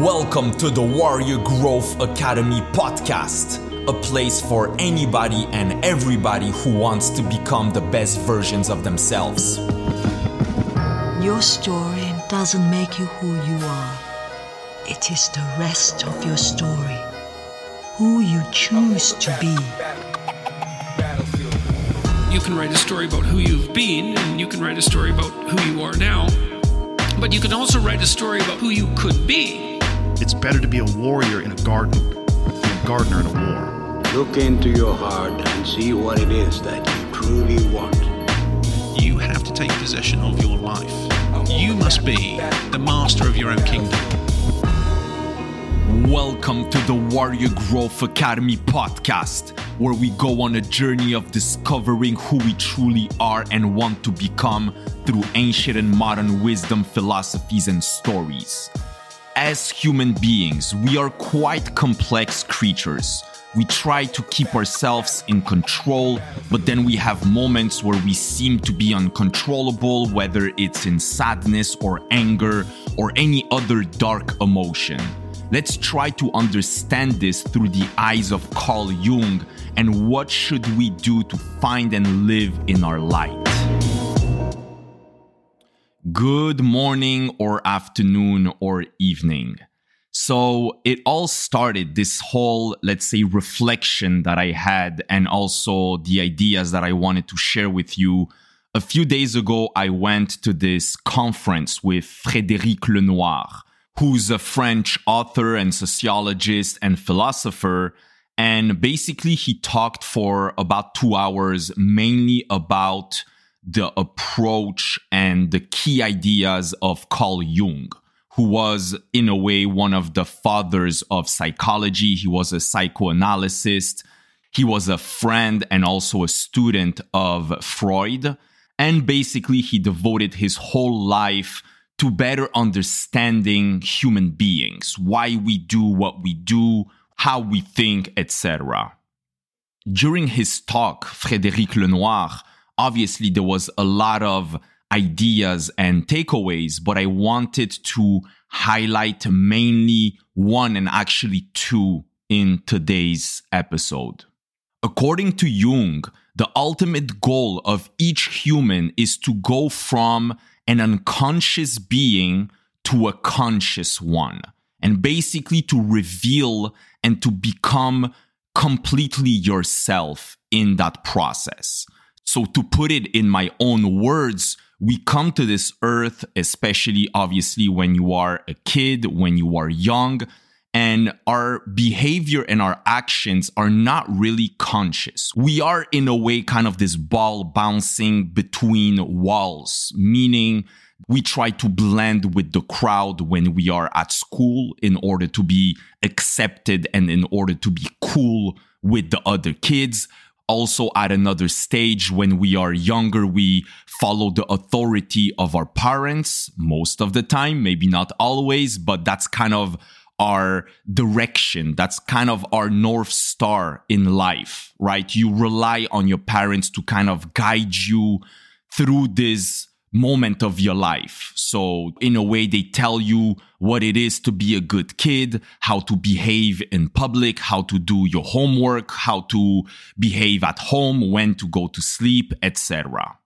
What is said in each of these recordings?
Welcome to the Warrior Growth Academy podcast, a place for anybody and everybody who wants to become the best versions of themselves. Your story doesn't make you who you are. It is the rest of your story. Who you choose to be. You can write a story about who you've been, and you can write a story about who you are now. But you can also write a story about who you could be. It's better to be a warrior in a garden than a gardener in a war. Look into your heart and see what it is that you truly want. You have to take possession of your life. You must be the master of your own kingdom. Welcome to the Warrior Growth Academy podcast, where we go on a journey of discovering who we truly are and want to become through ancient and modern wisdom, philosophies, and stories. As human beings, we are quite complex creatures. We try to keep ourselves in control, but then we have moments where we seem to be uncontrollable, whether it's in sadness or anger or any other dark emotion. Let's try to understand this through the eyes of Carl Jung and what should we do to find and live in our light. Good morning or afternoon or evening. So it all started this whole, let's say, reflection that I had, and also the ideas that I wanted to share with you. A few days ago, I went to this conference with Frédéric Lenoir, who's a French author and sociologist and philosopher. And basically, he talked for about two hours, mainly about the approach and the key ideas of Carl Jung, who was, in a way, one of the fathers of psychology. He was a psychoanalyst. He was a friend and also a student of Freud. And basically, he devoted his whole life to better understanding human beings, why we do what we do, how we think, etc. During his talk, Frédéric Lenoir obviously there was a lot of ideas and takeaways, but I wanted to highlight mainly one and actually two in today's episode. According to Jung, the ultimate goal of each human is to go from an unconscious being to a conscious one, and basically to reveal and to become completely yourself in that process. So, to put it in my own words, we come to this earth, especially obviously when you are a kid, when you are young, and our behavior and our actions are not really conscious. We are, in a way, kind of this ball bouncing between walls, meaning we try to blend with the crowd when we are at school in order to be accepted and in order to be cool with the other kids also at another stage when we are younger we follow the authority of our parents most of the time maybe not always but that's kind of our direction. That's kind of our north star in life right? You rely on your parents to kind of guide you through this moment of your life. So, in a way, they tell you what it is to be a good kid, how to behave in public, how to do your homework, how to behave at home, when to go to sleep, etc.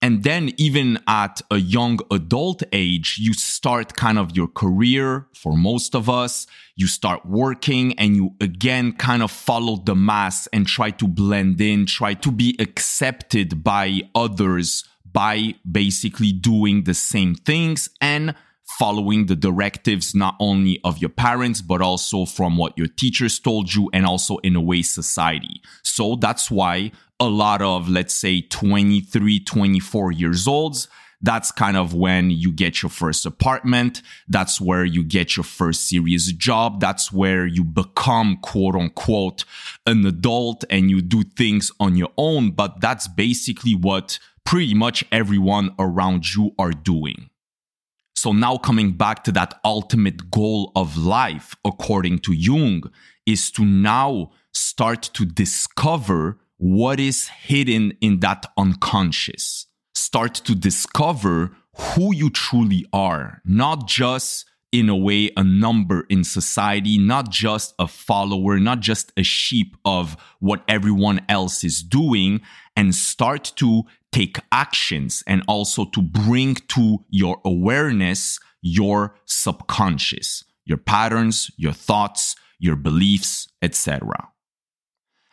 And then, even at a young adult age, you start kind of your career for most of us. You start working and you again kind of follow the mass and try to blend in, try to be accepted by others by basically doing the same things and following the directives not only of your parents but also from what your teachers told you and also in a way society so that's why a lot of let's say 23 24 years olds that's kind of when you get your first apartment. That's where you get your first serious job. That's where you become quote unquote an adult and you do things on your own. But that's basically what pretty much everyone around you are doing. So now coming back to that ultimate goal of life, according to Jung, is to now start to discover what is hidden in that unconscious. Start to discover who you truly are, not just in a way, a number in society, not just a follower, not just a sheep of what everyone else is doing, and start to take actions and also to bring to your awareness your subconscious, your patterns, your thoughts, your beliefs, etc.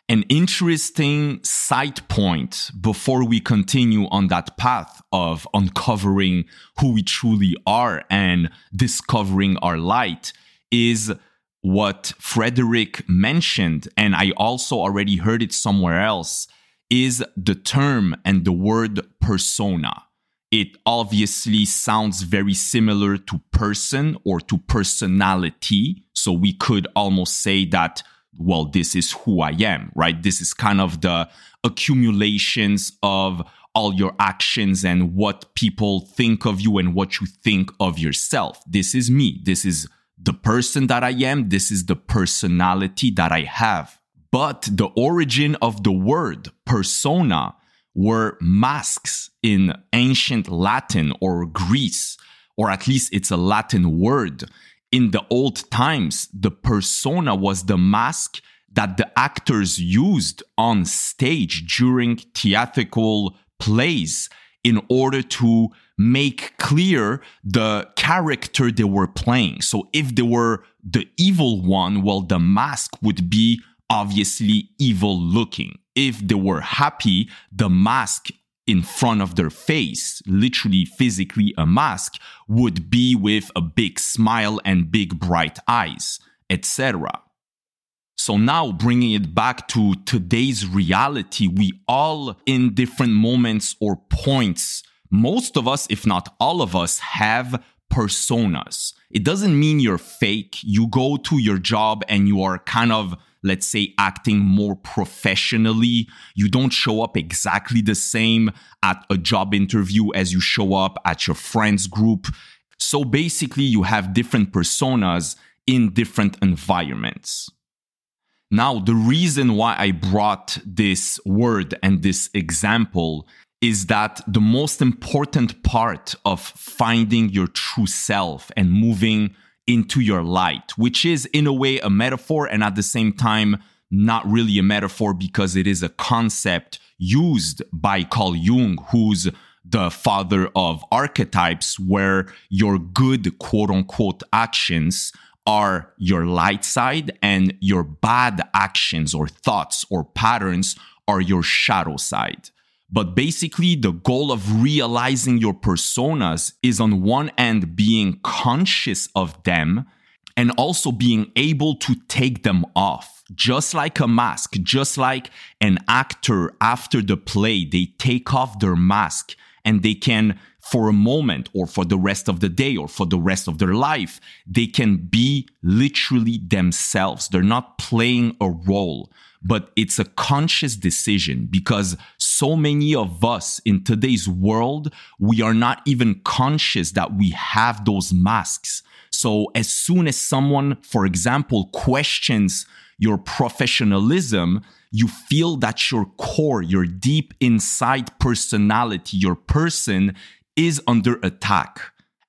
An interesting side point before we continue on that path of uncovering who we truly are and discovering our light is what Frédéric mentioned, and I also already heard it somewhere else, is the term and the word persona. It obviously sounds very similar to person or to personality. So we could almost say that well, this is who I am, right? This is kind of the accumulations of all your actions and what people think of you and what you think of yourself. This is me. This is the person that I am. This is the personality that I have. But the origin of the word persona were masks in ancient Latin or Greece, or at least it's a Latin word in the old times, the persona was the mask that the actors used on stage during theatrical plays in order to make clear the character they were playing. So if they were the evil one, well, the mask would be obviously evil looking. If they were happy, the mask in front of their face, literally physically a mask, would be with a big smile and big bright eyes, etc. So now bringing it back to today's reality, we all in different moments or points, most of us, if not all of us, have personas. It doesn't mean you're fake. You go to your job and you are kind of let's say, acting more professionally. You don't show up exactly the same at a job interview as you show up at your friends group. So basically, you have different personas in different environments. Now, the reason why I brought this word and this example is that the most important part of finding your true self and moving into your light, which is in a way a metaphor and at the same time not really a metaphor because it is a concept used by Carl Jung, who's the father of archetypes, where your good quote unquote actions are your light side and your bad actions or thoughts or patterns are your shadow side. But basically, the goal of realizing your personas is on one end being conscious of them and also being able to take them off. Just like a mask, just like an actor after the play, they take off their mask and they can, for a moment or for the rest of the day or for the rest of their life, they can be literally themselves. They're not playing a role but it's a conscious decision because so many of us in today's world, we are not even conscious that we have those masks. So as soon as someone, for example, questions your professionalism, you feel that your core, your deep inside personality, your person is under attack.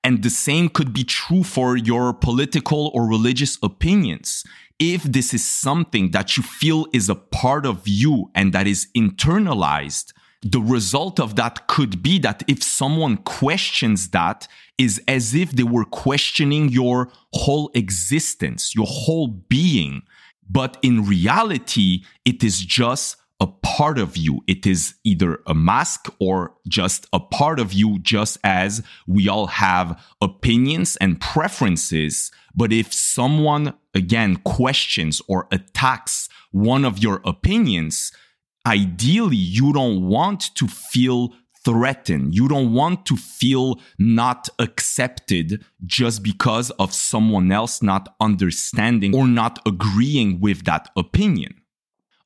And the same could be true for your political or religious opinions if this is something that you feel is a part of you and that is internalized, the result of that could be that if someone questions that is as if they were questioning your whole existence, your whole being. But in reality, it is just a part of you. It is either a mask or just a part of you, just as we all have opinions and preferences. But if someone, again, questions or attacks one of your opinions, ideally, you don't want to feel threatened. You don't want to feel not accepted just because of someone else not understanding or not agreeing with that opinion.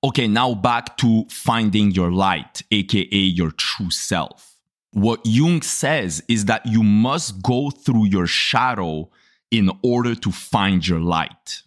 Okay, now back to finding your light, aka your true self. What Jung says is that you must go through your shadow in order to find your light.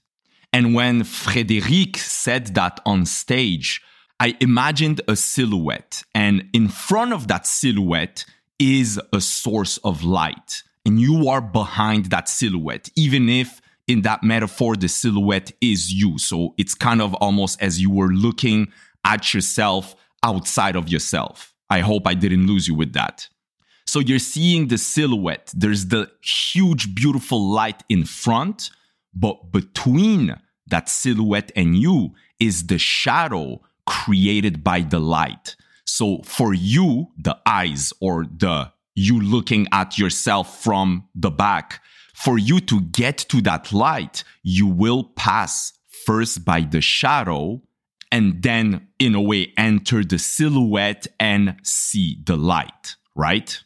And when Frédéric said that on stage, I imagined a silhouette, and in front of that silhouette is a source of light. and you are behind that silhouette, even if in that metaphor, the silhouette is you. So it's kind of almost as you were looking at yourself outside of yourself. I hope I didn't lose you with that. So you're seeing the silhouette. There's the huge, beautiful light in front, but between that silhouette and you is the shadow created by the light. So for you, the eyes or the you looking at yourself from the back, for you to get to that light, you will pass first by the shadow and then, in a way, enter the silhouette and see the light, right?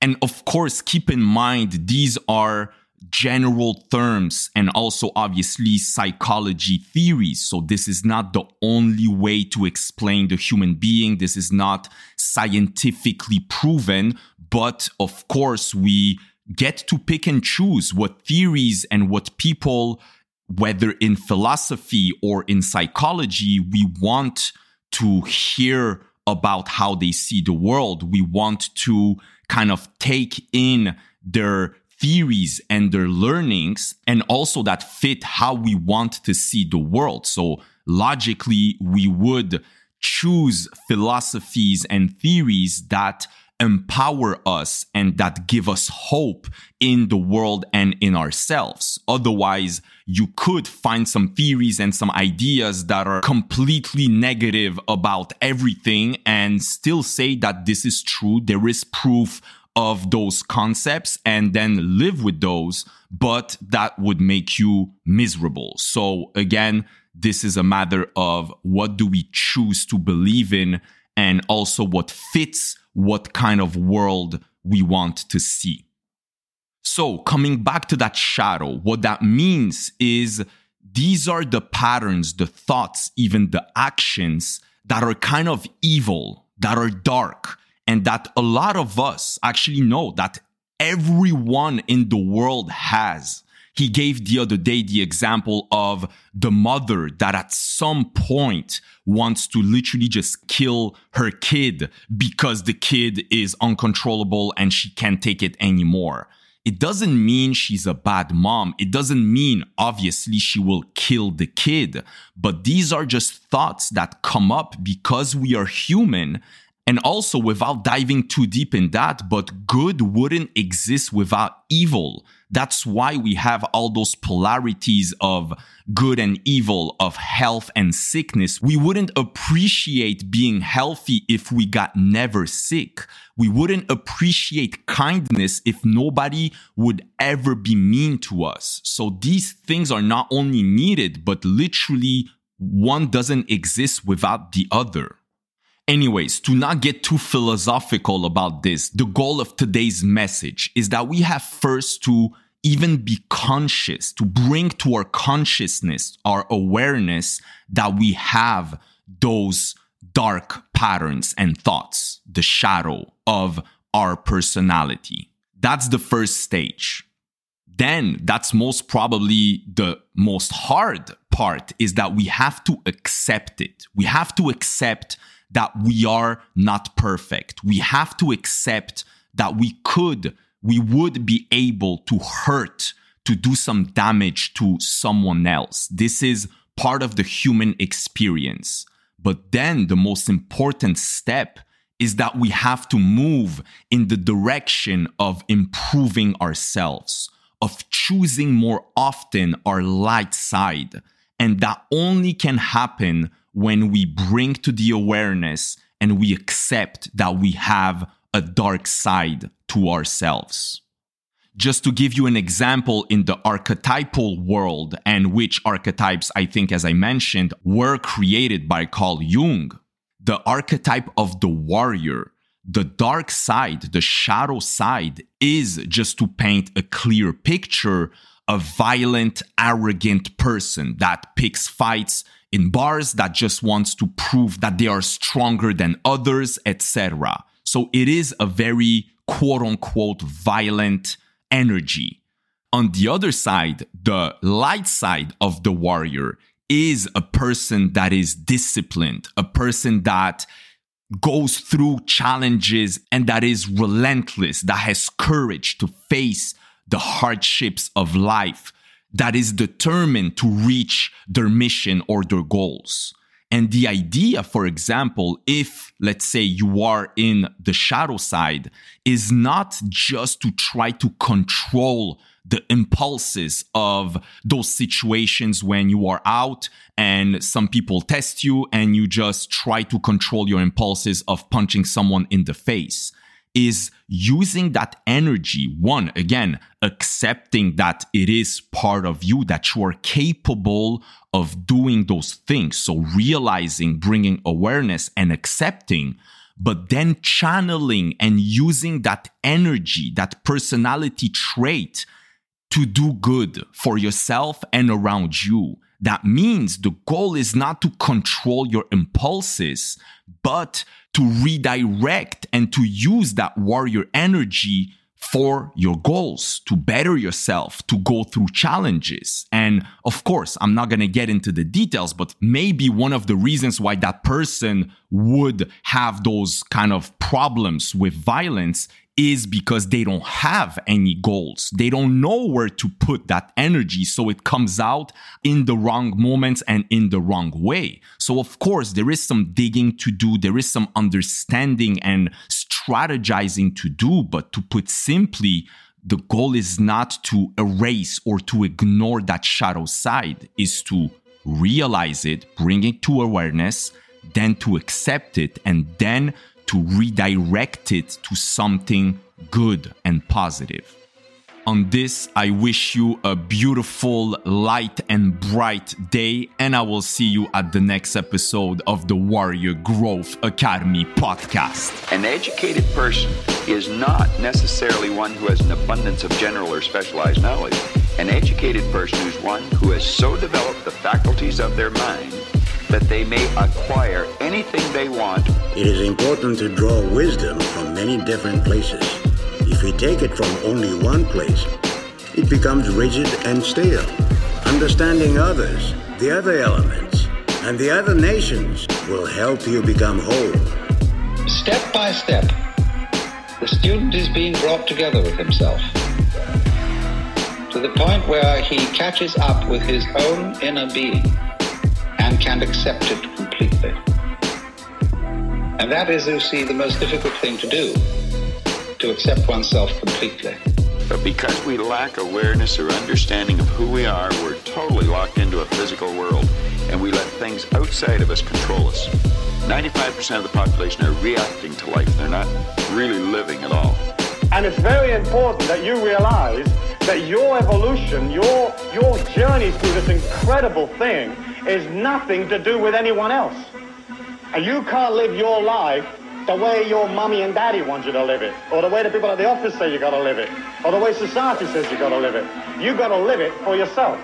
And of course, keep in mind, these are general terms and also obviously psychology theories. So this is not the only way to explain the human being. This is not scientifically proven, but of course we get to pick and choose what theories and what people, whether in philosophy or in psychology, we want to hear about how they see the world. We want to kind of take in their theories and their learnings and also that fit how we want to see the world. So logically, we would choose philosophies and theories that empower us and that give us hope in the world and in ourselves. Otherwise, you could find some theories and some ideas that are completely negative about everything and still say that this is true. There is proof of those concepts and then live with those, but that would make you miserable. So again, this is a matter of what do we choose to believe in and also what fits what kind of world we want to see. So, coming back to that shadow, what that means is these are the patterns, the thoughts, even the actions that are kind of evil, that are dark, and that a lot of us actually know that everyone in the world has. He gave the other day the example of the mother that at some point wants to literally just kill her kid because the kid is uncontrollable and she can't take it anymore. It doesn't mean she's a bad mom. It doesn't mean obviously she will kill the kid. But these are just thoughts that come up because we are human and also, without diving too deep in that, but good wouldn't exist without evil. That's why we have all those polarities of good and evil, of health and sickness. We wouldn't appreciate being healthy if we got never sick. We wouldn't appreciate kindness if nobody would ever be mean to us. So these things are not only needed, but literally one doesn't exist without the other. Anyways, to not get too philosophical about this, the goal of today's message is that we have first to even be conscious, to bring to our consciousness, our awareness that we have those dark patterns and thoughts, the shadow of our personality. That's the first stage. Then that's most probably the most hard part is that we have to accept it. We have to accept that we are not perfect. We have to accept that we could, we would be able to hurt, to do some damage to someone else. This is part of the human experience. But then the most important step is that we have to move in the direction of improving ourselves, of choosing more often our light side. And that only can happen when we bring to the awareness and we accept that we have a dark side to ourselves. Just to give you an example in the archetypal world, and which archetypes I think, as I mentioned, were created by Carl Jung, the archetype of the warrior, the dark side, the shadow side, is just to paint a clear picture a violent, arrogant person that picks fights in bars that just wants to prove that they are stronger than others, etc. So it is a very quote unquote violent energy. On the other side, the light side of the warrior is a person that is disciplined, a person that goes through challenges and that is relentless, that has courage to face the hardships of life, that is determined to reach their mission or their goals. And the idea, for example, if let's say you are in the shadow side, is not just to try to control the impulses of those situations when you are out and some people test you and you just try to control your impulses of punching someone in the face is using that energy. One, again, accepting that it is part of you, that you are capable of doing those things. So realizing, bringing awareness and accepting, but then channeling and using that energy, that personality trait to do good for yourself and around you. That means the goal is not to control your impulses, but to redirect and to use that warrior energy for your goals, to better yourself, to go through challenges. And of course, I'm not going to get into the details, but maybe one of the reasons why that person would have those kind of problems with violence is because they don't have any goals. They don't know where to put that energy. So it comes out in the wrong moments and in the wrong way. So, of course, there is some digging to do. There is some understanding and strategizing to do. But to put simply, the goal is not to erase or to ignore that shadow side, is to realize it, bring it to awareness, then to accept it, and then to redirect it to something good and positive. On this, I wish you a beautiful, light, and bright day, and I will see you at the next episode of the Warrior Growth Academy podcast. An educated person is not necessarily one who has an abundance of general or specialized knowledge. An educated person is one who has so developed the faculties of their mind that they may acquire anything they want. It is important to draw wisdom from many different places. If we take it from only one place, it becomes rigid and stale. Understanding others, the other elements, and the other nations will help you become whole. Step by step, the student is being brought together with himself to the point where he catches up with his own inner being and can accept it completely. And that is, you see, the most difficult thing to do, to accept oneself completely. But because we lack awareness or understanding of who we are, we're totally locked into a physical world and we let things outside of us control us. 95% of the population are reacting to life. They're not really living at all. And it's very important that you realize that your evolution, your, your journey through this incredible thing is nothing to do with anyone else. And you can't live your life the way your mummy and daddy want you to live it, or the way the people at the office say you gotta live it, or the way society says you gotta live it. You gotta live it for yourself.